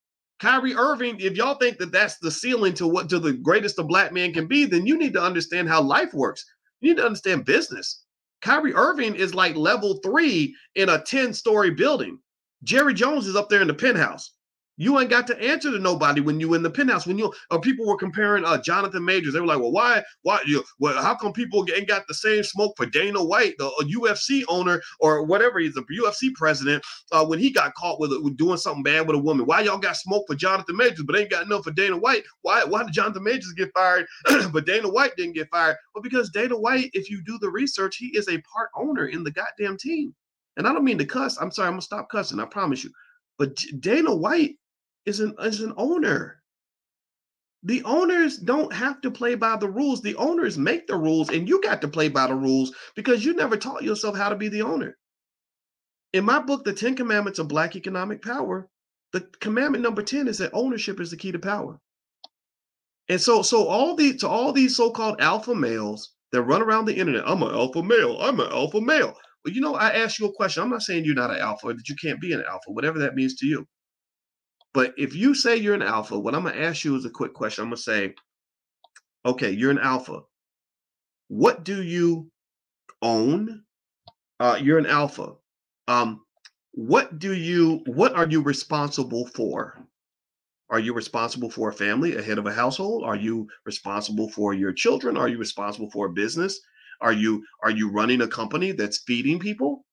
Kyrie Irving, if y'all think that that's the ceiling to what to the greatest a black man can be, then you need to understand how life works. You need to understand business. Kyrie Irving is like level three in a 10 story building. Jerry Jones is up there in the penthouse. You ain't got to answer to nobody when you in the penthouse. When you or people were comparing uh Jonathan Majors, they were like, "Well, why, why you? Well, how come people ain't got the same smoke for Dana White, the UFC owner or whatever he's a UFC president, uh, when he got caught with, with doing something bad with a woman? Why y'all got smoke for Jonathan Majors, but ain't got enough for Dana White? Why, why did Jonathan Majors get fired, but Dana White didn't get fired? Well, because Dana White, if you do the research, he is a part owner in the goddamn team. And I don't mean to cuss. I'm sorry. I'm gonna stop cussing. I promise you. But Dana White is an is an owner. The owners don't have to play by the rules. The owners make the rules, and you got to play by the rules because you never taught yourself how to be the owner. In my book, The 10 Commandments of Black Economic Power, the commandment number 10 is that ownership is the key to power. And so, so all these to all these so-called alpha males that run around the internet, I'm an alpha male, I'm an alpha male. Well, you know, I ask you a question. I'm not saying you're not an alpha that you can't be an alpha, whatever that means to you. But if you say you're an alpha, what I'm going to ask you is a quick question. I'm going to say, okay, you're an alpha. What do you own? Uh, you're an alpha. Um, what do you, what are you responsible for? Are you responsible for a family, a head of a household? Are you responsible for your children? Are you responsible for a business? Are you are you running a company that's feeding people?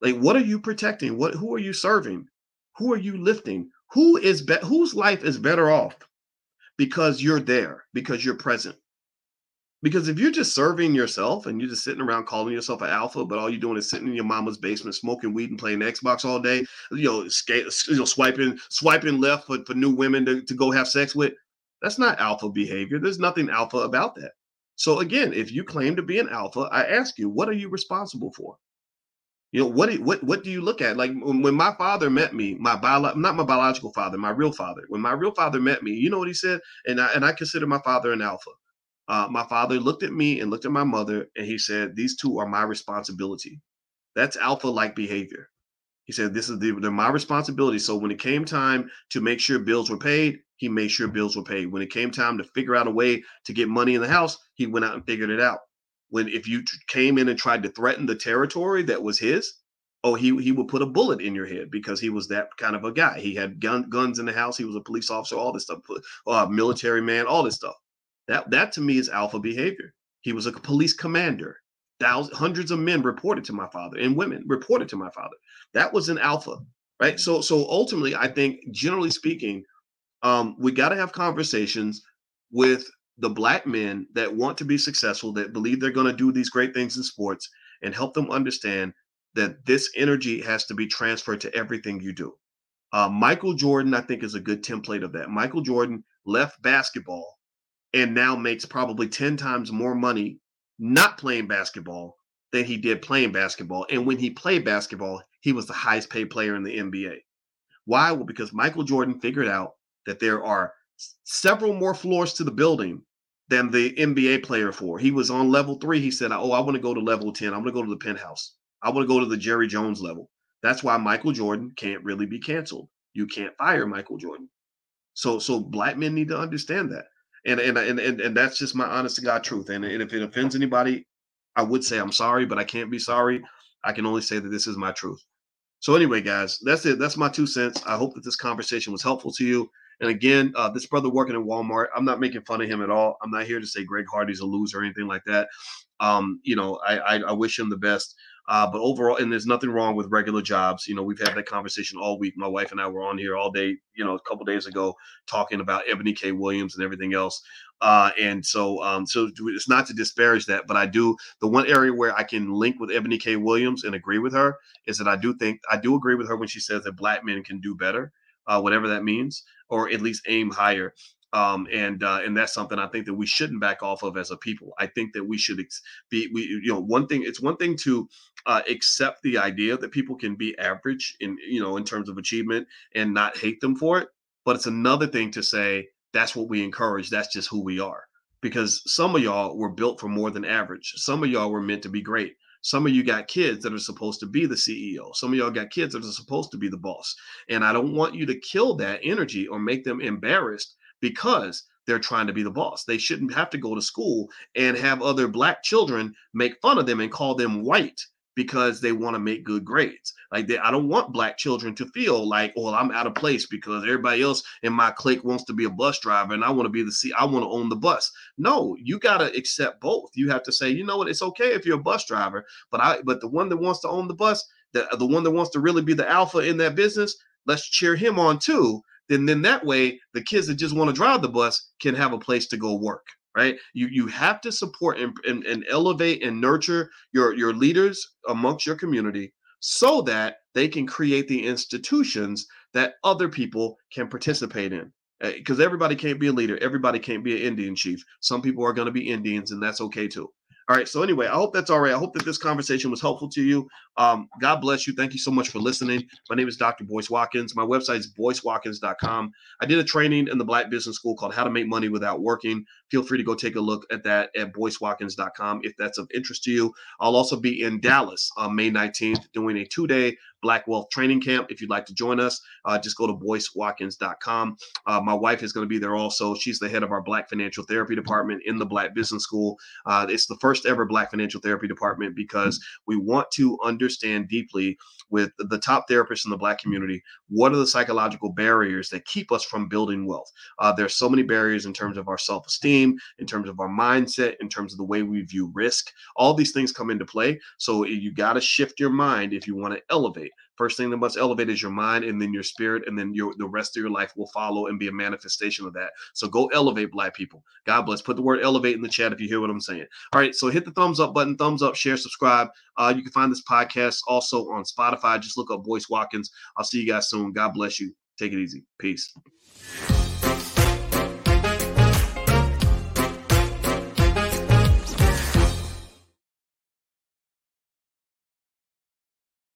Like what are you protecting? What who are you serving? Who are you lifting? Who is be- whose life is better off because you're there, because you're present? Because if you're just serving yourself and you're just sitting around calling yourself an alpha, but all you're doing is sitting in your mama's basement smoking weed and playing Xbox all day, you know, skate, you know swiping swiping left for, for new women to, to go have sex with, that's not alpha behavior. There's nothing alpha about that. So again, if you claim to be an alpha, I ask you, what are you responsible for? You know what? What what do you look at? Like when my father met me, my bio, not my biological father, my real father. When my real father met me, you know what he said, and I and I consider my father an alpha. Uh, my father looked at me and looked at my mother, and he said, "These two are my responsibility." That's alpha-like behavior. He said, "This is the, they're my responsibility." So when it came time to make sure bills were paid, he made sure bills were paid. When it came time to figure out a way to get money in the house, he went out and figured it out. When if you came in and tried to threaten the territory that was his, oh, he he would put a bullet in your head because he was that kind of a guy. He had gun, guns in the house. He was a police officer. All this stuff, uh, military man, all this stuff. That that to me is alpha behavior. He was a police commander. Thousands, hundreds of men reported to my father, and women reported to my father. That was an alpha, right? So so ultimately, I think generally speaking, um, we got to have conversations with the black men that want to be successful, that believe they're going to do these great things in sports, and help them understand that this energy has to be transferred to everything you do. Uh, Michael Jordan, I think, is a good template of that. Michael Jordan left basketball and now makes probably 10 times more money not playing basketball than he did playing basketball. And when he played basketball, he was the highest paid player in the NBA. Why? Well, because Michael Jordan figured out that there are several more floors to the building than the NBA player for. He was on level three. He said, Oh, I want to go to level 10. I'm going to go to the penthouse. I want to go to the Jerry Jones level. That's why Michael Jordan can't really be canceled. You can't fire Michael Jordan. So, so black men need to understand that. And and and and, and that's just my honest to God truth. And, and if it offends anybody, I would say I'm sorry, but I can't be sorry. I can only say that this is my truth. So anyway, guys, that's it. That's my two cents. I hope that this conversation was helpful to you. And again, uh, this brother working at Walmart, I'm not making fun of him at all. I'm not here to say Greg Hardy's a loser or anything like that. Um, you know, I, I, I wish him the best. Uh, but overall, and there's nothing wrong with regular jobs. You know, we've had that conversation all week. My wife and I were on here all day, you know, a couple days ago talking about Eboni K. Williams and everything else. Uh, and so, um, so it's not to disparage that, but I do. The one area where I can link with Eboni K. Williams and agree with her is that I do think I do agree with her when she says that black men can do better, uh, whatever that means, or at least aim higher. Um, and uh, and that's something I think that we shouldn't back off of as a people. I think that we should ex- be we you know one thing. It's one thing to uh, accept the idea that people can be average in you know in terms of achievement and not hate them for it, but it's another thing to say that's what we encourage. That's just who we are. Because some of y'all were built for more than average. Some of y'all were meant to be great. Some of you got kids that are supposed to be the CEO. Some of y'all got kids that are supposed to be the boss. And I don't want you to kill that energy or make them embarrassed because they're trying to be the boss. They shouldn't have to go to school and have other black children make fun of them and call them white because they want to make good grades. Like they, I don't want black children to feel like, well, I'm out of place because everybody else in my clique wants to be a bus driver and I want to be the C. I want to own the bus. No, you got to accept both. You have to say, you know what, it's okay if you're a bus driver, but I, but the one that wants to own the bus, the the one that wants to really be the alpha in that business, let's cheer him on too then then that way the kids that just want to drive the bus can have a place to go work right you you have to support and, and, and elevate and nurture your your leaders amongst your community so that they can create the institutions that other people can participate in because eh, everybody can't be a leader everybody can't be an indian chief some people are going to be indians and that's okay too all right. So anyway, I hope that's all right. I hope that this conversation was helpful to you. Um, God bless you. Thank you so much for listening. My name is Dr. Boyce Watkins. My website is boycewatkins.com. I did a training in the Black Business School called How to Make Money Without Working. Feel free to go take a look at that at boycewatkins.com if that's of interest to you. I'll also be in Dallas on May 19th doing a two-day Black Wealth Training Camp. If you'd like to join us, uh, just go to boycewatkins.com. Uh, my wife is going to be there also. She's the head of our Black Financial Therapy Department in the Black Business School. Uh, it's the first ever Black Financial Therapy Department because we want to understand deeply with the top therapists in the Black community what are the psychological barriers that keep us from building wealth. Uh, there's so many barriers in terms of our self-esteem, in terms of our mindset, in terms of the way we view risk. All these things come into play. So you got to shift your mind if you want to elevate. First thing that must elevate is your mind and then your spirit, and then your the rest of your life will follow and be a manifestation of that. So go elevate black people. God bless. Put the word elevate in the chat if you hear what I'm saying. All right. So hit the thumbs up button, thumbs up, share, subscribe. Uh, you can find this podcast also on Spotify. Just look up Boyce Watkins. I'll see you guys soon. God bless you. Take it easy. Peace.